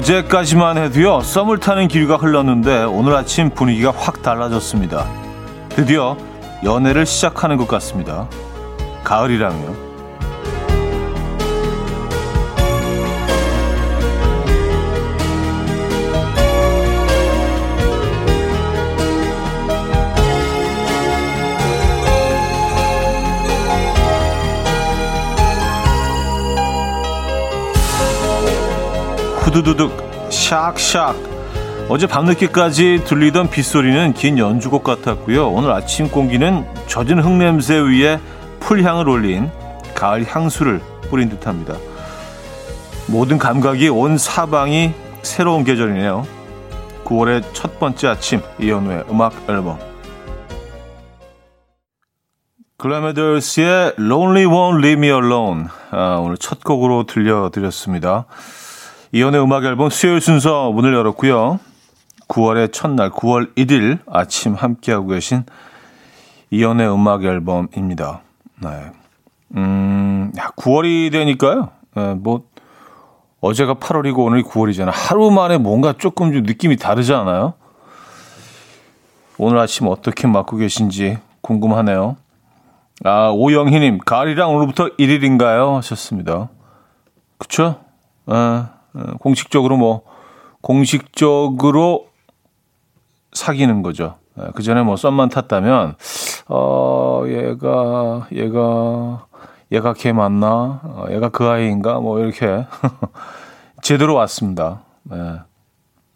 어제까지만 해도요, 썸을 타는 기류가 흘렀는데 오늘 아침 분위기가 확 달라졌습니다. 드디어 연애를 시작하는 것 같습니다. 가을이랑요. 후두두둑 샥샥 어제 밤늦게까지 들리던 빗소리는 긴 연주곡 같았고요. 오늘 아침 공기는 젖은 흙냄새 위에 풀향을 올린 가을 향수를 뿌린 듯합니다. 모든 감각이 온 사방이 새로운 계절이네요. 9월의 첫 번째 아침 이현우의 음악 앨범 글래메더스의 Lonely Won't Leave Me Alone 아, 오늘 첫 곡으로 들려드렸습니다. 이연의 음악 앨범 수요일 순서 문을 열었고요. 9월의 첫날 9월 1일 아침 함께하고 계신 이연의 음악 앨범입니다. 네. 음, 9월이 되니까요. 네, 뭐 어제가 8월이고 오늘이 9월이잖아. 하루 만에 뭔가 조금 좀 느낌이 다르지 않아요? 오늘 아침 어떻게 맞고 계신지 궁금하네요. 아, 오영희님, 가을이랑 오늘부터 1일인가요? 하셨습니다. 그쵸? 아, 어, 공식적으로 뭐 공식적으로 사귀는 거죠. 예, 그 전에 뭐 썸만 탔다면 어 얘가 얘가 얘가 걔 맞나? 어, 얘가 그 아이인가? 뭐 이렇게 제대로 왔습니다. 네.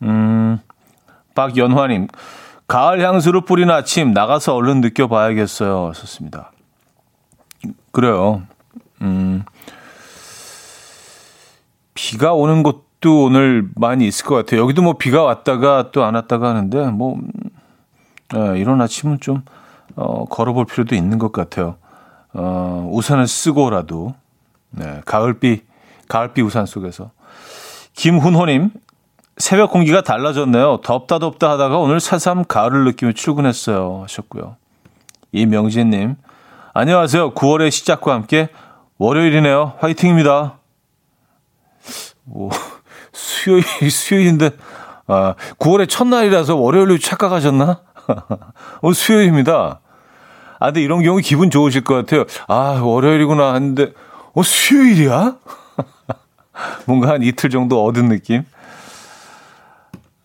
음 박연화님 가을 향수를 뿌린 아침 나가서 얼른 느껴봐야겠어요. 좋습니다. 그래요. 음 비가 오는 곳도 오늘 많이 있을 것 같아요. 여기도 뭐 비가 왔다가 또 안 왔다가 하는데 뭐 네, 이런 아침은 좀 어, 걸어볼 필요도 있는 것 같아요. 어, 우산을 쓰고라도 네, 가을비 가을비 우산 속에서 김훈호님 새벽 공기가 달라졌네요. 덥다 덥다 하다가 오늘 새삼 가을을 느끼며 출근했어요 하셨고요. 이명진님 안녕하세요. 9월의 시작과 함께 월요일이네요. 화이팅입니다. 뭐, 수요일, 수요일인데, 아, 9월의 첫날이라서 월요일로 착각하셨나? 어, 수요일입니다. 아, 근데 이런 경우 기분 좋으실 것 같아요. 아, 월요일이구나 하는데, 어, 수요일이야? 뭔가 한 이틀 정도 얻은 느낌?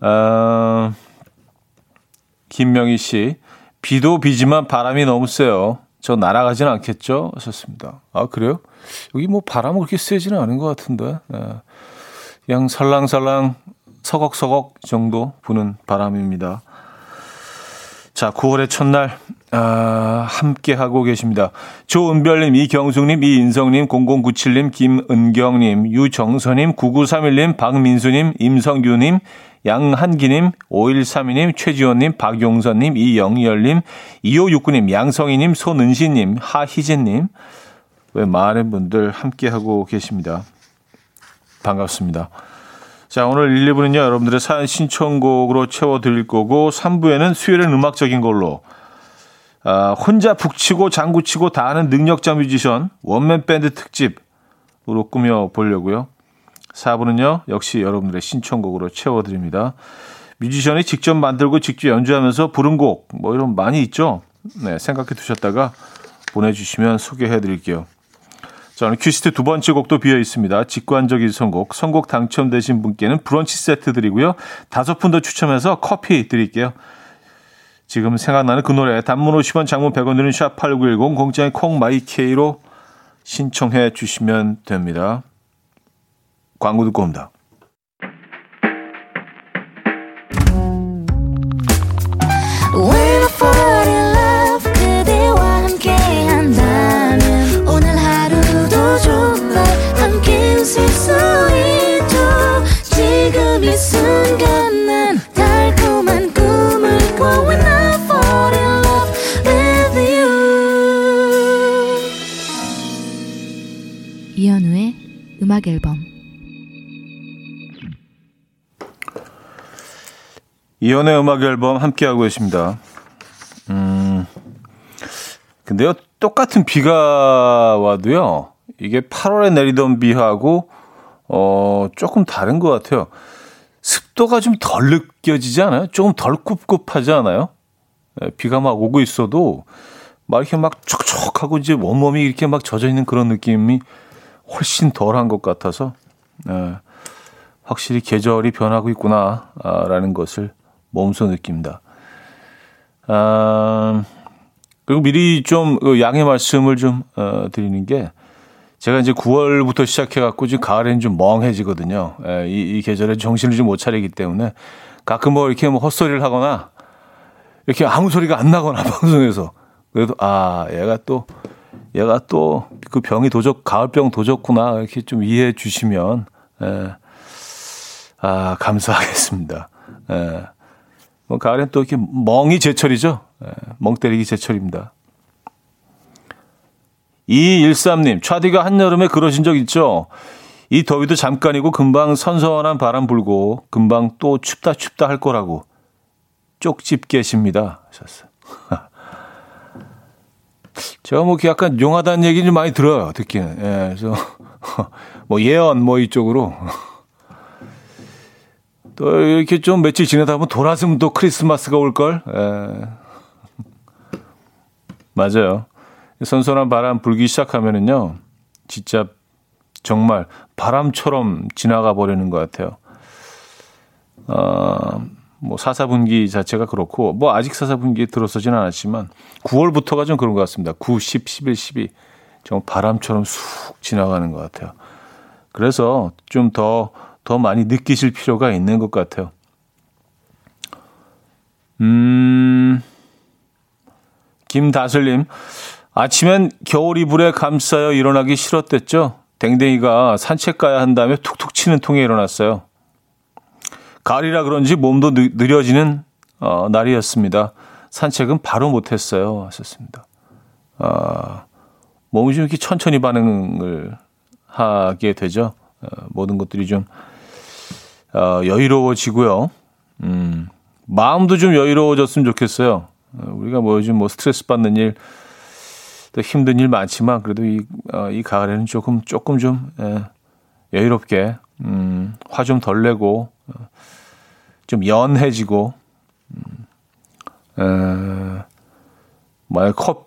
아, 김명희 씨, 비도 비지만 바람이 너무 세요. 저 날아가진 않겠죠? 하셨습니다. 아, 그래요? 여기 뭐 바람은 그렇게 세지는 않은 것 같은데. 네. 그냥 설랑설랑 서걱서걱 정도 부는 바람입니다. 자, 9월의 첫날, 아, 함께 하고 계십니다. 조은별님, 이경숙님, 이인성님, 0097님, 김은경님, 유정선님, 9931님, 박민수님, 임성규님, 양한기님, 5132님, 최지원님, 박용선님, 이영열님, 2569님, 양성희님, 손은시님, 하희진님, 왜 많은 분들 함께하고 계십니다. 반갑습니다. 자, 오늘 1, 2부는요, 여러분들의 사연 신청곡으로 채워드릴 거고, 3부에는 수요일은 음악적인 걸로, 아, 혼자 북치고 장구치고 다 하는 능력자 뮤지션, 원맨 밴드 특집으로 꾸며보려고요. 4부는요, 역시 여러분들의 신청곡으로 채워드립니다. 뮤지션이 직접 만들고 직접 연주하면서 부른 곡, 뭐 이런 많이 있죠? 네, 생각해 두셨다가 보내주시면 소개해 드릴게요. 자, 오늘 큐시트 두 번째 곡도 비어 있습니다. 직관적인 선곡. 선곡 당첨되신 분께는 브런치 세트 드리고요. 다섯 분 더 추첨해서 커피 드릴게요. 지금 생각나는 그 노래 단문 50원 장문 100원 드는 샵8910 공장의 콩마이케이로 신청해 주시면 됩니다. 광고 듣고 옵니다. 이연의 음악 앨범 함께하고 계십니다. 음, 근데요, 똑같은 비가 와도요, 이게 8월에 내리던 비하고, 어, 조금 다른 것 같아요. 습도가 좀 덜 느껴지지 않아요? 조금 덜 꿉꿉하지 않아요? 예, 비가 막 오고 있어도 막 이렇게 막 촉촉하고 이제 온몸이 이렇게 막 젖어 있는 그런 느낌이 훨씬 덜한 것 같아서 예, 확실히 계절이 변하고 있구나라는 것을 몸소 느낍니다. 아, 그리고 미리 좀그 양해 말씀을 좀 어, 드리는 게 제가 이제 9월부터 시작해갖고 지금 가을에는 좀 멍해지거든요. 예, 이, 이 계절에 정신을 좀 못 차리기 때문에 가끔 뭐 이렇게 뭐 헛소리를 하거나 이렇게 아무 소리가 안 나거나 방송에서 그래도 아 얘가 또 얘가 또 그 병이 도적 가을병 도졌구나 이렇게 좀 이해해 주시면 예, 아 감사하겠습니다. 예. 뭐 가을엔 또 이렇게 멍이 제철이죠. 예, 멍 때리기 제철입니다. 2213님, 차디가 한여름에 그러신 적 있죠? 이 더위도 잠깐이고 금방 선선한 바람 불고 금방 또 춥다 춥다 할 거라고 쪽집 계십니다. 하셨어요. 제가 뭐 약간 용하다는 얘기 좀 많이 들어요, 듣기는. 예, 그래서 뭐 예언 뭐 이쪽으로 또 이렇게 좀 며칠 지내다 보면 돌아서면 또 크리스마스가 올 걸. 예. 맞아요. 선선한 바람 불기 시작하면은요, 진짜 정말 바람처럼 지나가 버리는 것 같아요. 어, 뭐 사사분기 자체가 그렇고 뭐 아직 사사분기에 들어서진 않았지만 9월부터가 좀 그런 것 같습니다. 9, 10, 11, 12 정말 바람처럼 쑥 지나가는 것 같아요. 그래서 좀더 더 많이 느끼실 필요가 있는 것 같아요. 음, 김다슬님, 아침엔 겨울 이불에 감싸여 일어나기 싫었댔죠. 댕댕이가 산책 가야 한다며 툭툭 치는 통에 일어났어요. 가을이라 그런지 몸도 느, 느려지는 어, 날이었습니다. 산책은 바로 못했어요. 하셨습니다. 아, 몸이 좀 이렇게 천천히 반응을 하게 되죠. 어, 모든 것들이 좀 어, 여유로워지고요. 음, 마음도 좀 여유로워졌으면 좋겠어요. 어, 우리가 뭐 요즘 뭐 스트레스 받는 일, 또 힘든 일 많지만 그래도 이, 어, 이 가을에는 조금 조금 좀 예, 여유롭게 음, 화 좀 덜 내고 어, 좀 연해지고, 음, 에, 만약 커,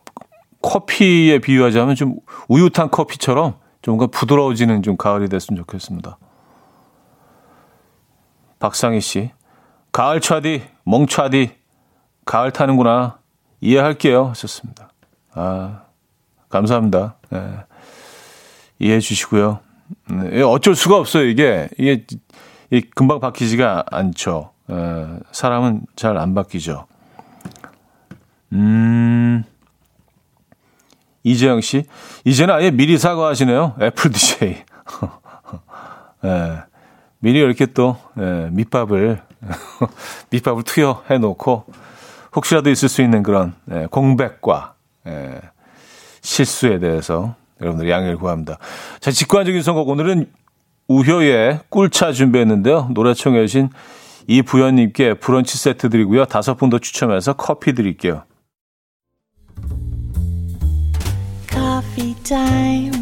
커피에 비유하자면 좀 우유탄 커피처럼 좀 뭔가 부드러워지는 좀 가을이 됐으면 좋겠습니다. 박상희 씨, 가을 차디, 멍차디, 가을 타는구나. 이해할게요. 하셨습니다. 아, 감사합니다. 네. 이해해 주시고요. 네, 어쩔 수가 없어요. 이게, 이게, 금방 바뀌지가 않죠. 에, 사람은 잘 안 바뀌죠. 음, 이재영 씨, 이제는 아예 미리 사과하시네요. 애플 DJ. 예, 미리 이렇게 또 예, 밑밥을 밑밥을 투여해 놓고 혹시라도 있을 수 있는 그런 예, 공백과 예, 실수에 대해서 여러분들 양해를 구합니다. 자, 직관적인 선곡 오늘은 우효의 꿀차 준비했는데요. 노래 청해 주신 이부연님께 브런치 세트 드리고요. 다섯 분 더 추첨해서 커피 드릴게요. Coffee time.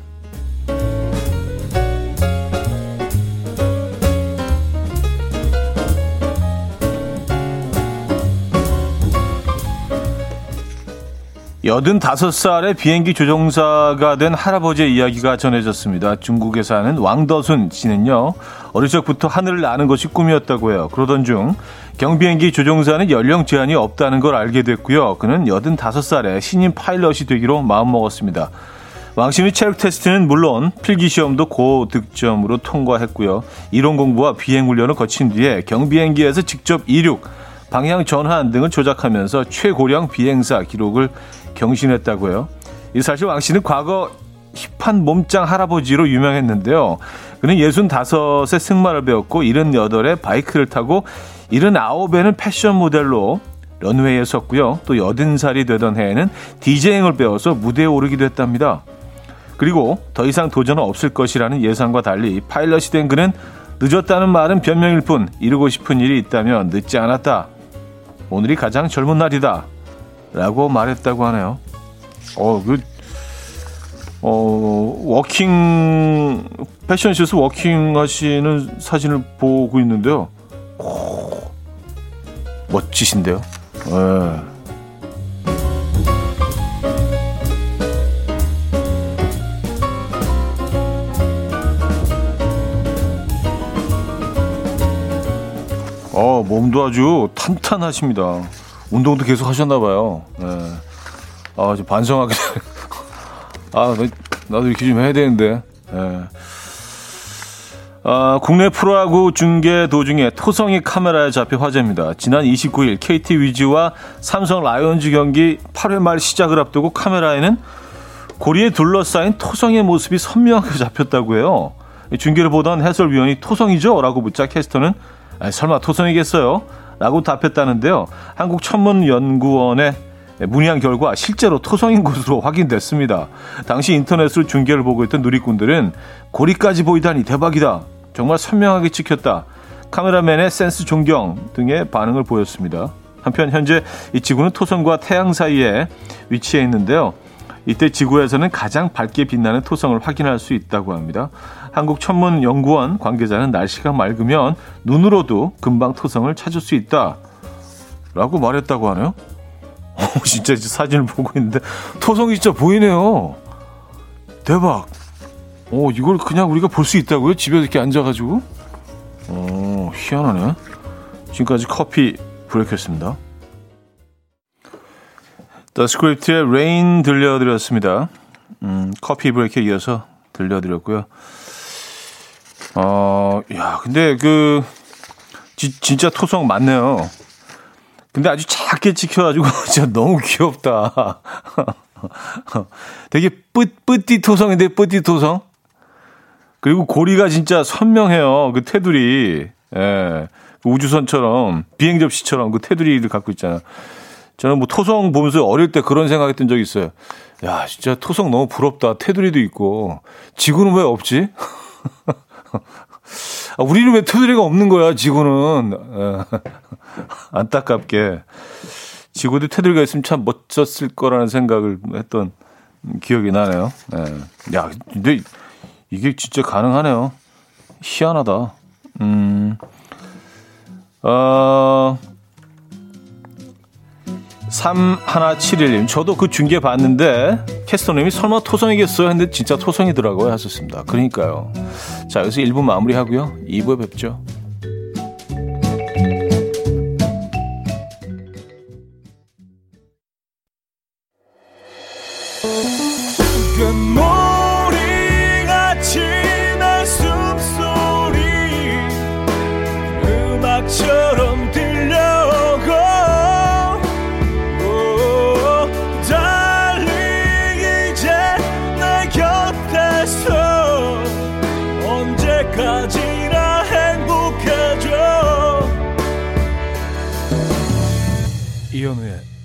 여든다섯 살의 비행기 조종사가 된 할아버지의 이야기가 전해졌습니다. 중국에 사는 왕더순 씨는요, 어릴 적부터 하늘을 나는 것이 꿈이었다고 해요. 그러던 중 경비행기 조종사는 연령 제한이 없다는 걸 알게 됐고요. 그는 여든다섯 살에 신인 파일럿이 되기로 마음먹었습니다. 왕 씨의 체력 테스트는 물론 필기 시험도 고득점으로 통과했고요. 이론 공부와 비행 훈련을 거친 뒤에 경비행기에서 직접 이륙, 방향 전환 등을 조작하면서 최고령 비행사 기록을 경신했다고요. 이 사실 왕 씨는 과거 힙한 몸짱 할아버지로 유명했는데요. 그는 65세 승마를 배웠고 78에 바이크를 타고 79에는 패션 모델로 런웨이에 섰고요. 또 80살이 되던 해에는 디제잉을 배워서 무대에 오르기도 했답니다. 그리고 더 이상 도전은 없을 것이라는 예상과 달리 파일럿이 된 그는 늦었다는 말은 변명일 뿐 이루고 싶은 일이 있다면 늦지 않았다. 오늘이 가장 젊은 날이다. 라고 말했다고 하네요. 어, 그, 어, 워킹, 패션쇼에서 워킹 하시는 사진을 보고 있는데요. 오, 멋지신데요. 예. 어, 몸도 아주 탄탄하십니다. 운동도 계속 하셨나 봐요. 네. 아, 좀 반성하게. 아, 나도 이렇게 좀 해야 되는데. 네. 아, 국내 프로야구 중계 도중에 토성이 카메라에 잡혀 화제입니다. 지난 29일 KT 위즈와 삼성 라이온즈 경기 8회 말 시작을 앞두고 카메라에는 고리에 둘러싸인 토성의 모습이 선명하게 잡혔다고 해요. 중계를 보던 해설위원이 토성이죠? 라고 묻자 캐스터는 설마 토성이겠어요? 라고 답했다는데요. 한국천문연구원의 문의한 결과 실제로 토성인 것으로 확인됐습니다. 당시 인터넷으로 중계를 보고 있던 누리꾼들은 고리까지 보이다니 대박이다. 정말 선명하게 찍혔다. 카메라맨의 센스 존경 등의 반응을 보였습니다. 한편 현재 이 지구는 토성과 태양 사이에 위치해 있는데요. 이때 지구에서는 가장 밝게 빛나는 토성을 확인할 수 있다고 합니다. 한국천문연구원 관계자는 날씨가 맑으면 눈으로도 금방 토성을 찾을 수 있다. 라고 말했다고 하네요. 어, 진짜 사진을 보고 있는데 토성이 진짜 보이네요. 대박. 어, 이걸 그냥 우리가 볼 수 있다고요? 집에 이렇게 앉아가지고? 어, 희한하네. 지금까지 커피 브레이크였습니다. The Script의 Rain 들려드렸습니다. 음, 커피 브레이크에 이어서 들려드렸고요. 어, 야, 근데 그, 지, 진짜 토성 맞네요. 근데 아주 작게 찍혀가지고 진짜 너무 귀엽다. 되게 뿌, petit 토성인데 petit 토성? 그리고 고리가 진짜 선명해요. 그 테두리. 예. 그 우주선처럼 비행 접시처럼 그 테두리를 갖고 있잖아. 저는 뭐 토성 보면서 어릴 때 그런 생각했던 적이 있어요. 야, 진짜 토성 너무 부럽다. 테두리도 있고. 지구는 왜 없지? 아, 우리는 왜 테두리가 없는 거야, 지구는. 안타깝게. 지구도 테두리가 있으면 참 멋졌을 거라는 생각을 했던 기억이 나네요. 네. 야, 근데 이게 진짜 가능하네요. 희한하다. 음, 어, 3171님, 저도 그 중계 봤는데, 캐스터님이 설마 토성이겠어요? 했는데 진짜 토성이더라고요. 하셨습니다. 그러니까요. 자, 여기서 1부 마무리 하고요. 2부에 뵙죠.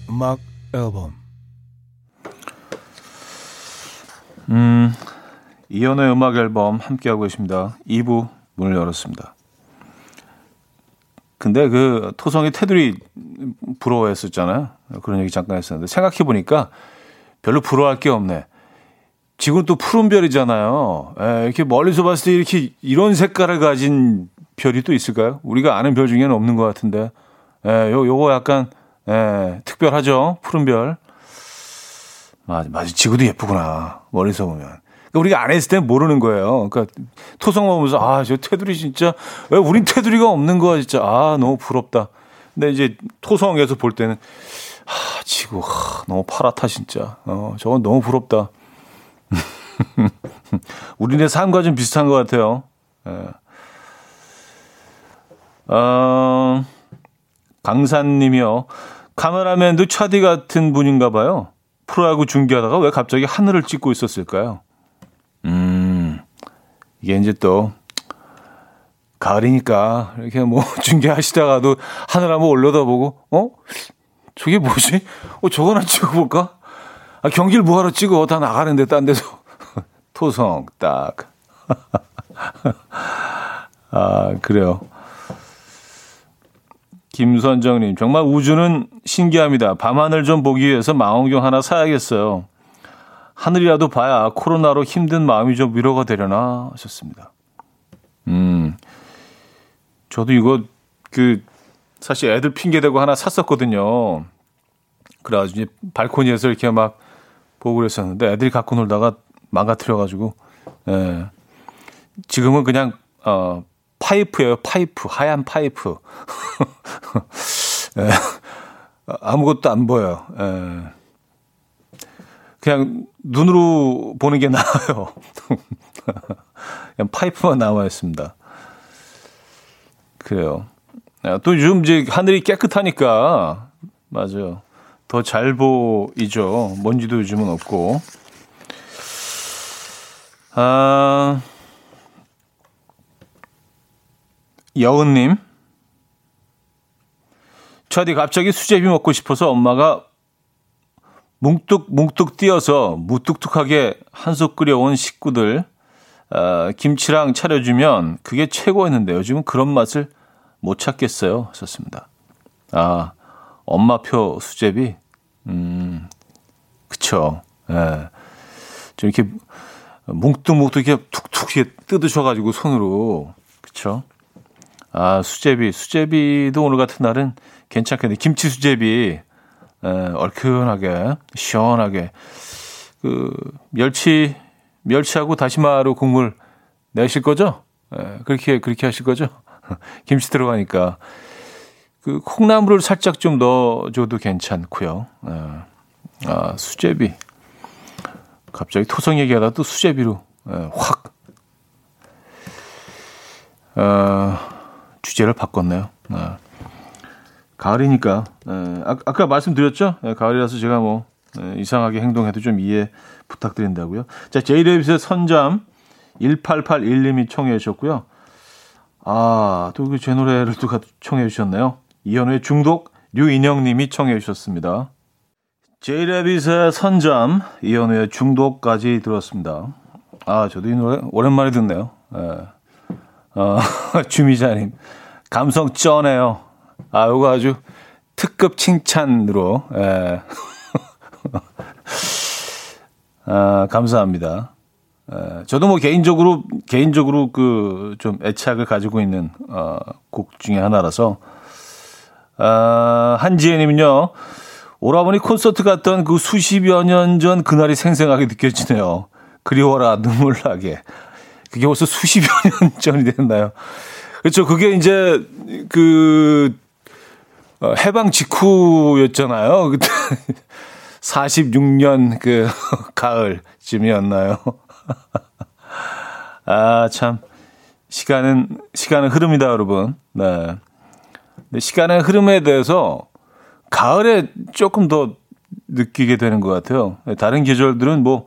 음악 앨범. 음, 이연의 음악 앨범 함께 하고 계십니다. 2부 문을 열었습니다. 근데 그 토성이 테두리 부러워했었잖아요. 그런 얘기 잠깐 했었는데 생각해 보니까 별로 부러워할 게 없네. 지금 또 푸른 별이잖아요. 에, 예, 이렇게 멀리서 봤을 때 이렇게 이런 색깔을 가진 별이 또 있을까요? 우리가 아는 별 중에는 없는 것 같은데. 에, 예, 요, 요거 약간 예, 특별하죠. 푸른 별. 맞아, 맞아. 지구도 예쁘구나. 멀리서 보면. 그러니까 우리가 안에 있을 땐 모르는 거예요. 그러니까 토성 보면서 아, 저 테두리 진짜 왜 우린 테두리가 없는 거야, 진짜. 아, 너무 부럽다. 근데 이제 토성에서 볼 때는 아, 지구 아, 너무 파랗다 진짜. 어, 저건 너무 부럽다. 우리네 삶과 좀 비슷한 것 같아요. 예. 어, 강산님이요. 카메라맨도 차디 같은 분인가 봐요. 프로야구 중계하다가 왜 갑자기 하늘을 찍고 있었을까요? 음, 이게 이제 또, 가을이니까, 이렇게 뭐, 중계하시다가도 하늘 한번 올려다보고, 어? 저게 뭐지? 어, 저거나 찍어볼까? 아, 경기를 뭐하러 찍어? 다 나가는데, 딴 데서. 토성, 딱. 아, 그래요. 김선정님, 정말 우주는 신기합니다. 밤하늘 좀 보기 위해서 망원경 하나 사야겠어요. 하늘이라도 봐야 코로나로 힘든 마음이 좀 위로가 되려나 하셨습니다. 음, 저도 이거 그 사실 애들 핑계 대고 하나 샀었거든요. 그래가지고 이제 발코니에서 이렇게 막 보고 그랬었는데 애들이 갖고 놀다가 망가뜨려가지고, 예. 지금은 그냥, 어, 파이프예요, 파이프. 하얀 파이프. 예. 아무것도 안 보여요. 예. 그냥 눈으로 보는 게 나아요. 그냥 파이프만 나와 있습니다. 그래요. 아, 또 요즘 이제 하늘이 깨끗하니까, 맞아요. 더 잘 보이죠. 먼지도 요즘은 없고. 아, 여은님. 차디 갑자기 수제비 먹고 싶어서 엄마가 뭉뚝 뭉뚝 뛰어서 무뚝뚝하게 한솥 끓여온 식구들 어, 김치랑 차려주면 그게 최고였는데 요즘은 그런 맛을 못 찾겠어요. 썼습니다. 아 엄마표 수제비, 음 그쵸. 예. 좀 이렇게 뭉뚝뭉뚝 이렇게 툭툭 이렇게 뜯으셔가지고 손으로 그쵸. 아 수제비 수제비도 오늘 같은 날은 괜찮겠네. 김치 수제비 에, 얼큰하게 시원하게 그 멸치 멸치하고 다시마로 국물 내실 거죠? 에, 그렇게 그렇게 하실 거죠? 김치 들어가니까 그 콩나물을 살짝 좀 넣어줘도 괜찮고요. 에, 아 수제비 갑자기 토성 얘기하다 또 수제비로 에, 확 어, 주제를 바꿨네요. 에. 가을이니까 에, 아, 아까 말씀드렸죠? 에, 가을이라서 제가 뭐 에, 이상하게 행동해도 좀 이해 부탁드린다고요. 자, 제이레빗의 선잠 1881님이 청해 주셨고요. 아, 또 그 제 노래를 또 청해 주셨네요. 이현우의 중독 류인영님이 청해 주셨습니다. 제이레빗의 선잠, 이현우의 중독까지 들었습니다. 아, 저도 이 노래 오랜만에 듣네요. 예. 어, 주미자님, 감성 쩌네요. 아, 요거 아주 특급 칭찬으로, 예. 아, 감사합니다. 예, 저도 뭐 개인적으로, 개인적으로 그 좀 애착을 가지고 있는, 어, 곡 중에 하나라서, 아, 한지혜님은요, 오라버니 콘서트 갔던 그 수십여 년 전 그날이 생생하게 느껴지네요. 그리워라, 눈물 나게. 그게 벌써 수십여 년 전이 됐나요? 그렇죠. 그게 이제, 그, 어, 해방 직후였잖아요. 그때 46년 그 가을쯤이었나요? 아, 참. 시간은, 시간은 흐릅니다, 여러분. 네. 시간의 흐름에 대해서 가을에 조금 더 느끼게 되는 것 같아요. 다른 계절들은 뭐,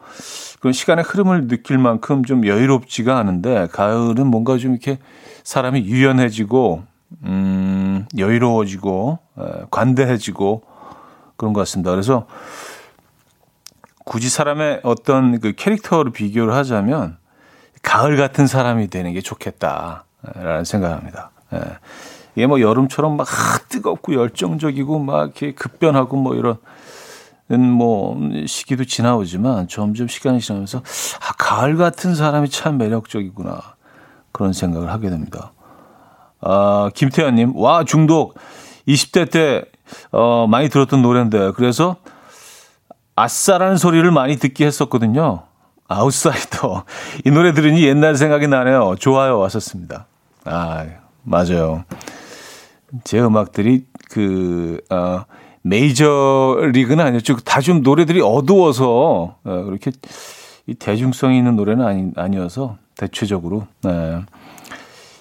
그런 시간의 흐름을 느낄 만큼 좀 여유롭지가 않은데, 가을은 뭔가 좀 이렇게 사람이 유연해지고, 음, 여유로워지고, 관대해지고, 그런 것 같습니다. 그래서 굳이 사람의 어떤 그 캐릭터를 비교를 하자면, 가을 같은 사람이 되는 게 좋겠다라는 생각합니다. 예. 이게 뭐 여름처럼 막 뜨겁고 열정적이고 막 이렇게 급변하고 뭐 이런 뭐 시기도 지나오지만 점점 시간이 지나면서 아 가을 같은 사람이 참 매력적이구나 그런 생각을 하게 됩니다. 아 김태현님 와 중독 20대 때 어, 많이 들었던 노래인데 그래서 아싸라는 소리를 많이 듣게 했었거든요. 아웃사이더. 이 노래 들으니 옛날 생각이 나네요. 좋아요. 왔었습니다. 아, 맞아요. 제 음악들이 그, 어, 메이저 리그는 아니었죠. 다 좀 노래들이 어두워서, 어, 그렇게 이 대중성이 있는 노래는 아니, 아니어서 대체적으로, 네.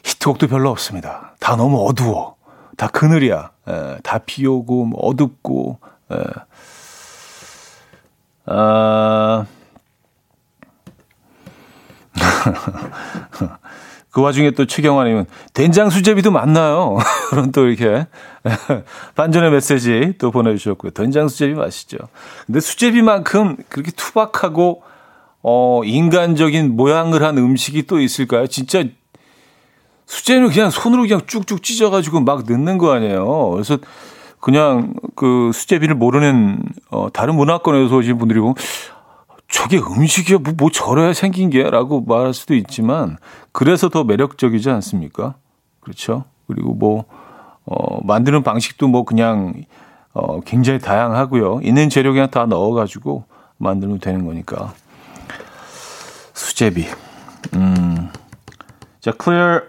히트곡도 별로 없습니다. 다 너무 어두워. 다 그늘이야. 에, 다 비 오고, 뭐 어둡고, 에. 아, 그 와중에 또 최경환님은 된장 수제비도 맞나요? 그런 또 이렇게 반전의 메시지 또 보내주셨고요. 된장 수제비 맛있죠. 근데 수제비만큼 그렇게 투박하고 어, 인간적인 모양을 한 음식이 또 있을까요? 진짜 수제는 그냥 손으로 그냥 쭉쭉 찢어가지고 막 넣는 거 아니에요. 그래서 그냥 그 수제비를 모르는 어, 다른 문화권에서 오신 분들이 보면 저게 음식이야 뭐, 뭐 저래야 생긴 게라고 말할 수도 있지만 그래서 더 매력적이지 않습니까? 그렇죠. 그리고 뭐 어, 만드는 방식도 뭐 그냥 어, 굉장히 다양하고요. 있는 재료 그냥 다 넣어가지고 만들면 되는 거니까. 수제비. 음. 자, 클레어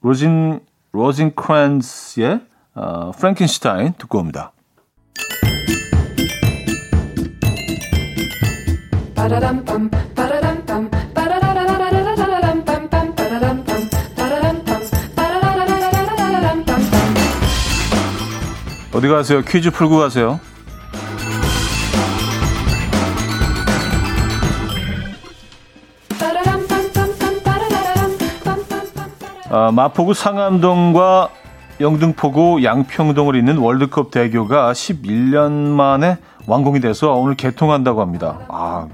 로진 로진크랜스의 어, Frankenstein 듣고 옵니다. 어디 가세요? 퀴즈 풀고 가세요. 아, 마포구 상암동과 영등포구 양평동을 잇는 월드컵 대교가 11년 만에 완공이 돼서 오늘 개통한다고 합니다. 아,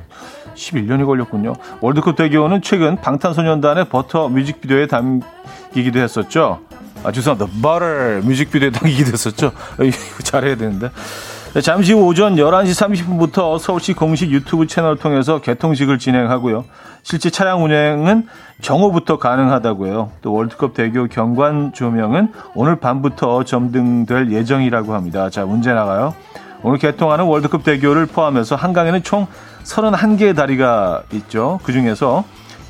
11년이 걸렸군요. 월드컵 대교는 최근 방탄소년단의 버터 뮤직비디오에 담기기도 했었죠. 아, 죄송합니다. 버터 뮤직비디오에 담기기도 했었죠. 이거 잘해야 되는데. 잠시 후 오전 11시 30분부터 서울시 공식 유튜브 채널을 통해서 개통식을 진행하고요. 실제 차량 운행은 정오부터 가능하다고요. 또 월드컵 대교 경관 조명은 오늘 밤부터 점등될 예정이라고 합니다. 자, 문제 나가요. 오늘 개통하는 월드컵 대교를 포함해서 한강에는 총 31개의 다리가 있죠. 그 중에서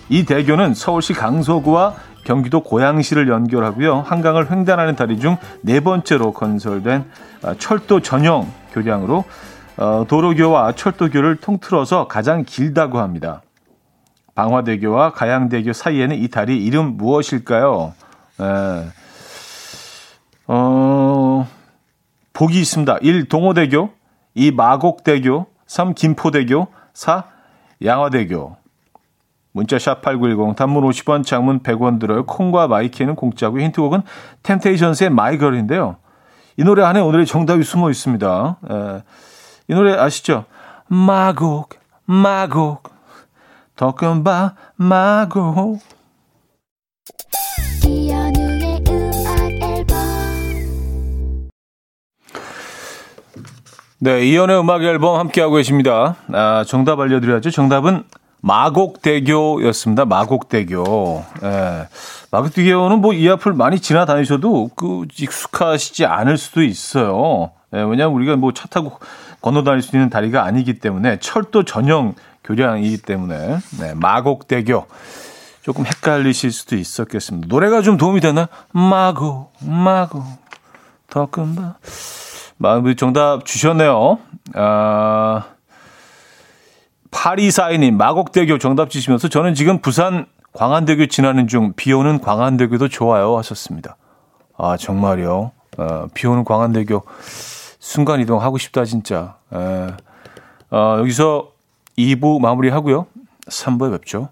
이 대교는 서울시 강서구와 경기도 고양시를 연결하고요. 한강을 횡단하는 다리 중 네 번째로 건설된 아, 철도 전용 교량으로 어, 도로교와 철도교를 통틀어서 가장 길다고 합니다. 방화대교와 가양대교 사이에는 이 다리 이름 무엇일까요? 에, 어, 복이 있습니다. 1. 동호대교 2. 마곡대교 3. 김포대교 4. 양화대교 문자 샵 8910 단문 50원 장문 100원 들어요. 콩과 마이키는 공짜고 힌트곡은 템테이션스의 My Girl인데요. 이 노래 안에 오늘의 정답이 숨어 있습니다. 에, 이 노래 아시죠? 마곡 마곡 더금바 마곡 네, 이연의 음악 앨범 함께하고 계십니다. 아, 정답 알려드려야죠. 정답은 마곡대교였습니다. 마곡대교. 예. 마곡대교는 뭐 이 앞을 많이 지나다니셔도 그 익숙하시지 않을 수도 있어요. 예, 왜냐하면 우리가 뭐 차 타고 건너 다닐 수 있는 다리가 아니기 때문에 철도 전용 교량이기 때문에 네, 마곡대교 조금 헷갈리실 수도 있었겠습니다. 노래가 좀 도움이 되나? 마곡, 마곡, 더 금방. 마음이 정답 주셨네요. 아, 8242님, 마곡대교 정답 주시면서 저는 지금 부산 광안대교 지나는 중 비 오는 광안대교도 좋아요 하셨습니다. 아, 정말요. 어, 비 오는 광안대교 순간 이동 하고 싶다, 진짜. 에, 어, 여기서 2부 마무리 하고요. 3부에 뵙죠.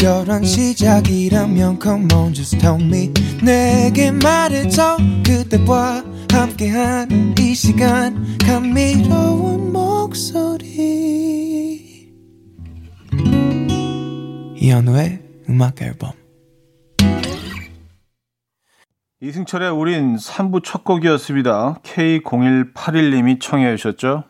특별한 시작이라면 come on just tell me 내게 말해줘 그대와 함께한 이 시간 감미로운 목소리 이현우의 음악 앨범 이승철의 우린 3부 첫 곡이었습니다. K0181님이 청해 주셨죠.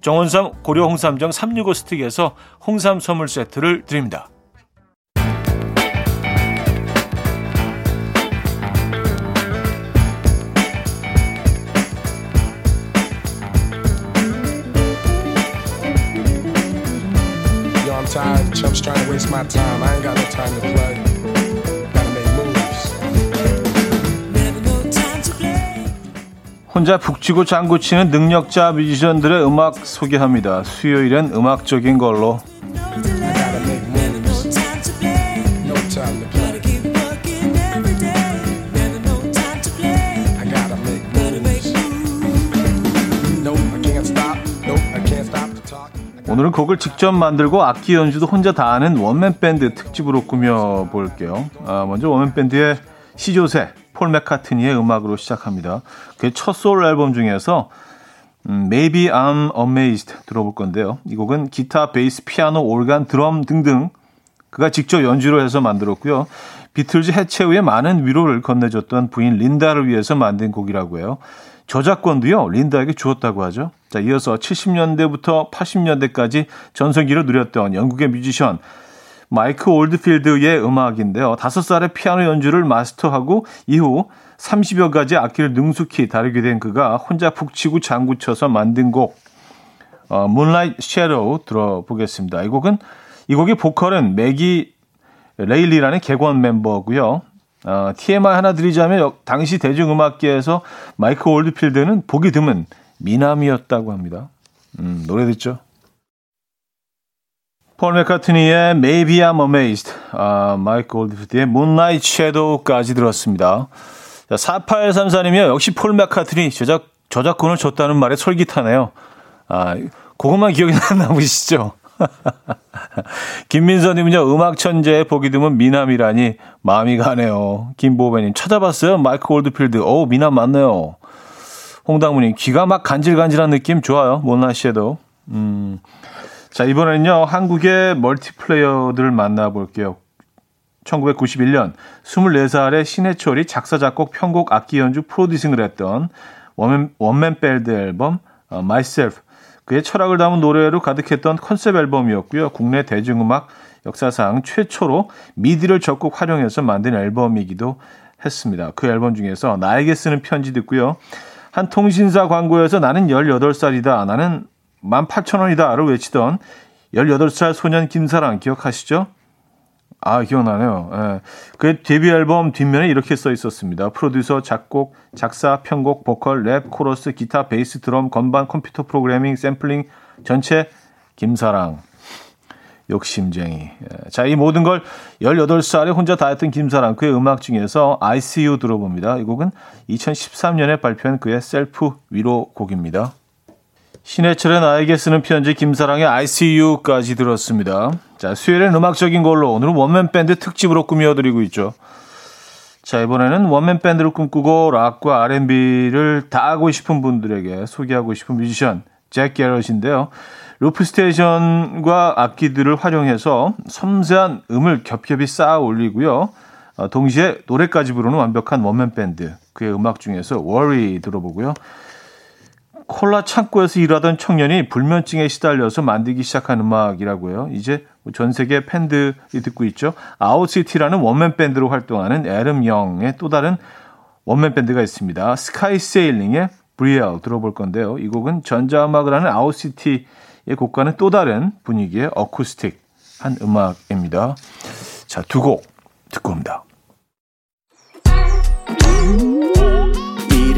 정원삼 고려 홍삼정 365 스틱에서 홍삼 선물 세트를 드립니다. 혼자 북치고 장구치는 능력자 뮤지션들의 음악 소개합니다. 수요일엔 음악적인 걸로. 오늘은 곡을 직접 만들고 악기 연주도 혼자 다 하는 원맨 밴드 특집으로 꾸며 볼게요. 아, 먼저 원맨 밴드의 시조세 폴 맥카트니의 음악으로 시작합니다. 그의 첫 솔로 앨범 중에서 음, Maybe I'm Amazed 들어볼 건데요. 이 곡은 기타, 베이스, 피아노, 올간, 드럼 등등 그가 직접 연주를 해서 만들었고요. 비틀즈 해체 후에 많은 위로를 건네줬던 부인 린다를 위해서 만든 곡이라고 해요. 저작권도요, 린다에게 주었다고 하죠. 자, 이어서 70년대부터 80년대까지 전성기를 누렸던 영국의 뮤지션 마이크 올드필드의 음악인데요. 다섯 살의 피아노 연주를 마스터하고 이후 30여 가지 악기를 능숙히 다루게 된 그가 혼자 북 치고 장구 쳐서 만든 곡 어, Moonlight Shadow 들어보겠습니다. 이 곡은 이 곡의 보컬은 매기 라일리라는 객원 멤버고요. 어, TMI 하나 드리자면 당시 대중음악계에서 마이크 올드필드는 보기 드문 미남이었다고 합니다. 음, 노래 듣죠? 폴 맥카트니의 Maybe I'm Amazed, 아, 마이크 올드필드의 Moonlight Shadow까지 들었습니다. 자, 4834님이요. 역시 폴 맥카트니 저작, 저작권을 줬다는 말에 솔깃하네요. 아, 그것만 기억이 남으시죠? 김민서님은요, 음악 천재에 보기 드문 미남이라니 마음이 가네요. 김보배님, 찾아봤어요? 마이크 올드필드. 오, 미남 맞네요. 홍당무님, 귀가 막 간질간질한 느낌 좋아요. 모나 씨에도. 음. 자, 이번에는요, 한국의 멀티플레이어들을 만나볼게요. 1991년 24살의 신해철이 작사, 작곡, 편곡, 악기 연주, 프로듀싱을 했던 원맨, 원맨 밴드 앨범 어, Myself 그의 철학을 담은 노래로 가득했던 컨셉 앨범이었고요. 국내 대중음악 역사상 최초로 미디를 적극 활용해서 만든 앨범이기도 했습니다. 그 앨범 중에서 나에게 쓰는 편지 듣고요. 한 통신사 광고에서 나는 18살이다. 나는 18,000원이다를 외치던 18살 소년 김사랑 기억하시죠? 아, 기억나네요. 예. 그 데뷔 앨범 뒷면에 이렇게 써 있었습니다. 프로듀서, 작곡, 작사, 편곡, 보컬, 랩, 코러스, 기타, 베이스, 드럼, 건반, 컴퓨터 프로그래밍, 샘플링, 전체 김사랑. 욕심쟁이. 예. 자, 이 모든 걸 18살에 혼자 다 했던 김사랑. 그의 음악 중에서 ICU 들어봅니다. 이 곡은 2013년에 발표한 그의 셀프 위로 곡입니다. 신해철의 나에게 쓰는 편지 김사랑의 ICU까지 들었습니다. 자, 수요일엔 음악적인 걸로 오늘은 원맨 밴드 특집으로 꾸며드리고 있죠. 자, 이번에는 원맨 밴드를 꿈꾸고 락과 R&B를 다 하고 싶은 분들에게 소개하고 싶은 뮤지션 잭 게럿인데요. loop station과 악기들을 활용해서 섬세한 음을 겹겹이 쌓아 올리고요. 어, 동시에 노래까지 부르는 완벽한 원맨 밴드. 그의 음악 중에서 Worry 들어보고요. 콜라 창고에서 일하던 청년이 불면증에 시달려서 만들기 시작한 음악이라고 해요. 이제 전 세계 팬들이 듣고 있죠. 아울시티라는 원맨 밴드로 활동하는 애덤 영의 또 다른 원맨 밴드가 있습니다. 스카이 세일링의 Brielle 들어볼 건데요. 이 곡은 전자음악을 하는 아울시티의 곡과는 또 다른 분위기의 어쿠스틱한 음악입니다. 자, 두 곡 듣고 옵니다.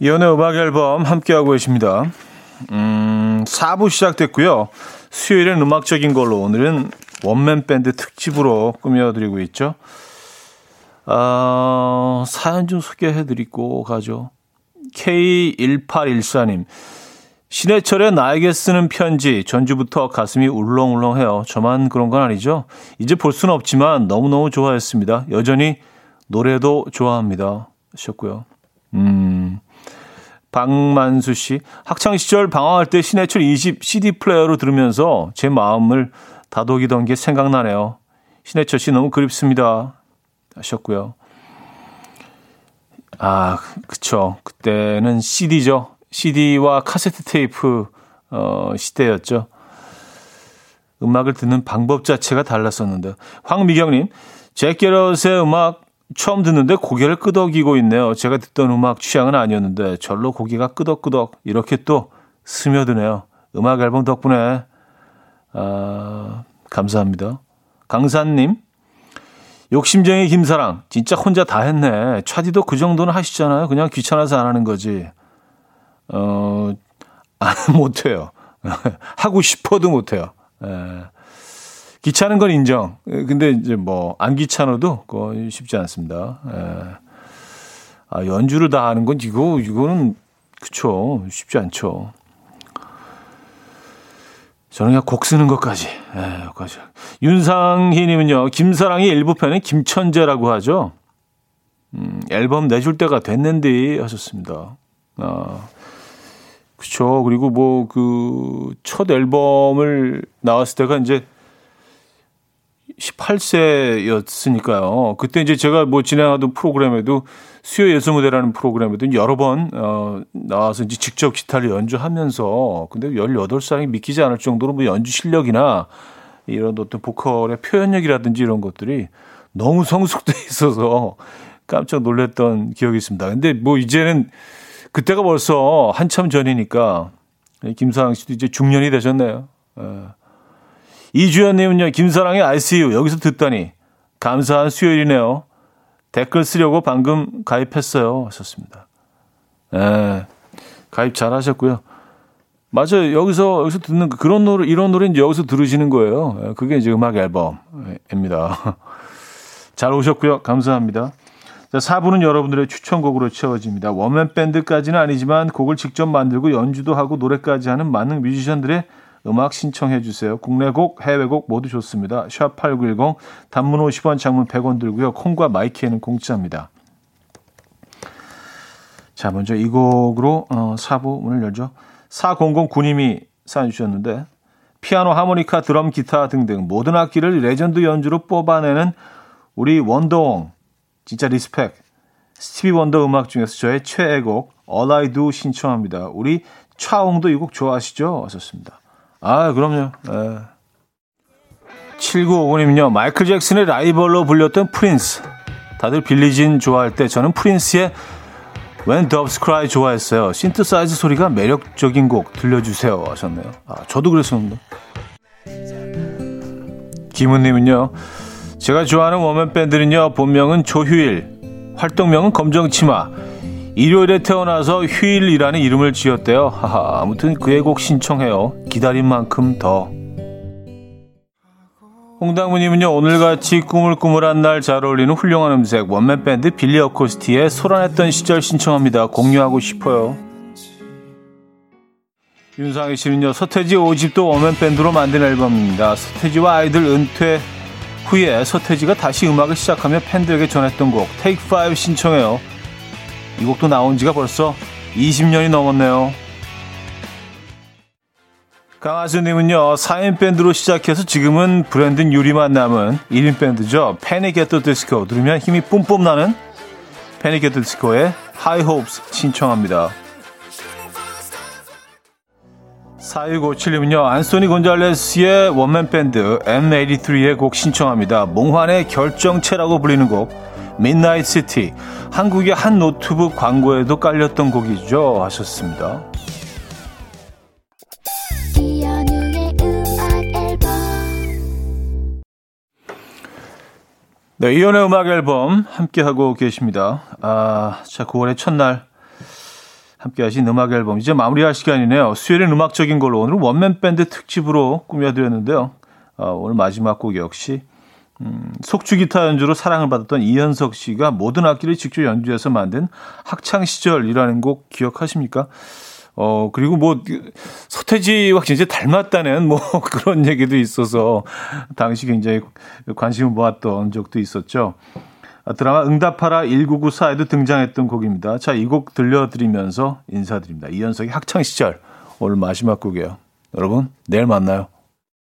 이연의 음악 앨범 함께하고 계십니다. 음, 4부 시작됐고요. 수요일은 음악적인 걸로 오늘은 원맨 밴드 특집으로 꾸며드리고 있죠. 어, 사연 좀 소개해드리고 가죠. K1814님. 신해철의 나에게 쓰는 편지 전주부터 가슴이 울렁울렁해요. 저만 그런 건 아니죠. 이제 볼 수는 없지만 너무너무 좋아했습니다. 여전히 노래도 좋아합니다. 하셨고요. 음, 박만수 씨, 학창 시절 방황할 때 신해철 20 CD 플레이어로 들으면서 제 마음을 다독이던 게 생각나네요. 신해철 씨 너무 그립습니다. 하셨고요. 아, 그쵸. 그때는 CD죠. CD와 카세트 테이프 어, 시대였죠. 음악을 듣는 방법 자체가 달랐었는데. 황미경님, 잭 게럿의 음악 처음 듣는데 고개를 끄덕이고 있네요. 제가 듣던 음악 취향은 아니었는데 절로 고개가 끄덕끄덕 이렇게 또 스며드네요. 음악 앨범 덕분에 아, 감사합니다. 강산님 욕심쟁이 김사랑 진짜 혼자 다 했네. 차디도 그 정도는 하시잖아요. 그냥 귀찮아서 안 하는 거지. 어, 안 못해요. 하고 싶어도 못해요. 예. 귀찮은 건 인정. 근데 이제 뭐 안 귀찮아도 그거 쉽지 않습니다. 예. 아, 연주를 다 하는 건 이거 이거는 그쵸 쉽지 않죠. 저는 그냥 곡 쓰는 것까지. 예, 여기까지. 윤상희님은요, 김사랑의 일부 편은 김천재라고 하죠. 음, 앨범 내줄 때가 됐는데 하셨습니다. 아, 그쵸. 그리고 뭐 그 첫 앨범을 나왔을 때가 이제 18세였으니까요. 그때 이제 제가 뭐 진행하던 프로그램에도 수요 예술 무대라는 프로그램에도 여러 번 어, 나와서 이제 직접 기타를 연주하면서 근데 18살이 믿기지 않을 정도로 뭐 연주 실력이나 이런 어떤 보컬의 표현력이라든지 이런 것들이 너무 성숙돼 있어서 깜짝 놀랐던 기억이 있습니다. 근데 뭐 이제는 그때가 벌써 한참 전이니까 김사랑 씨도 이제 중년이 되셨네요. 예. 이주연님은요, 김사랑의 ICU 여기서 듣다니 감사한 수요일이네요. 댓글 쓰려고 방금 가입했어요. 하셨습니다. 예, 가입 잘 하셨고요. 맞아요. 여기서, 여기서 듣는 그런 노래, 이런 노래는 여기서 들으시는 거예요. 예, 그게 이제 음악 앨범입니다. 잘 오셨고요. 감사합니다. 자, 4부는 여러분들의 추천곡으로 채워집니다. 원맨 밴드까지는 아니지만 곡을 직접 만들고 연주도 하고 노래까지 하는 많은 뮤지션들의 음악 신청해 주세요. 국내 곡, 해외 곡 모두 좋습니다. 샵8910 단문 50원, 장문 100원 들고요. 콩과 마이키에는 공짜입니다. 자, 먼저 이 곡으로 어, 4부 문을 열죠. 4009님이 사연 주셨는데 피아노, 하모니카, 드럼, 기타 등등 모든 악기를 레전드 연주로 뽑아내는 우리 원더형 진짜 respect 스티비 원더 음악 중에서 저의 최애곡 All I Do 신청합니다. 우리 차형도 이 곡 좋아하시죠? 하셨습니다. 아, 그럼요. 예. 7955님은요, 마이클 잭슨의 라이벌로 불렸던 프린스. 다들 Billie Jean 좋아할 때 저는 프린스의 When Doves Cry 좋아했어요. 신디사이저 소리가 매력적인 곡 들려주세요. 하셨네요. 아, 저도 그랬었는데. 김은님은요, 제가 좋아하는 워맨 밴드는요, 본명은 조휴일, 활동명은 검정치마, 일요일에 태어나서 휴일이라는 이름을 지었대요. 하하, 아무튼 그의 곡 신청해요. 기다린 만큼 더. 홍당무님은요, 오늘같이 꾸물꾸물한 날 잘 어울리는 훌륭한 음색, 원맨 밴드 빌리 어코스티의 소란했던 시절 신청합니다. 공유하고 싶어요. 윤상희 씨는요, 서태지 5집도 원맨 밴드로 만든 앨범입니다. 서태지와 아이들 은퇴 후에 서태지가 다시 음악을 시작하며 팬들에게 전했던 곡, Take 5 신청해요. 이 곡도 나온 지가 벌써 20년이 넘었네요. 강하수님은요, 4인 밴드로 시작해서 지금은 브렌든 유리만 남은 1인 밴드죠. Panic! At The Disco. 들으면 힘이 뿜뿜 나는 Panic! At The Disco의 High Hopes 신청합니다. 4657님은요, 안소니 곤잘레스의 원맨 밴드 M83의 곡 신청합니다. 몽환의 결정체라고 불리는 곡, Midnight City. 한국의 한 노트북 광고에도 깔렸던 곡이죠. 하셨습니다. 네, 이연의 음악 앨범 함께하고 계십니다. 아, 자, 9월의 첫날 함께 하신 음악 앨범 이제 마무리할 시간이네요. 수요일은 음악적인 걸로 오늘 원맨 밴드 특집으로 꾸며드렸는데요. 아, 오늘 마지막 곡 역시 음, 속주 기타 연주로 사랑을 받았던 이현석 씨가 모든 악기를 직접 연주해서 만든 학창 시절이라는 곡 기억하십니까? 어, 그리고 뭐, 서태지와 진짜 닮았다는 뭐 그런 얘기도 있어서 당시 굉장히 관심을 모았던 적도 있었죠. 아, 드라마 응답하라 1994에도 등장했던 곡입니다. 자, 이 곡 들려드리면서 인사드립니다. 이현석의 학창시절 오늘 마지막 곡이에요. 여러분, 내일 만나요.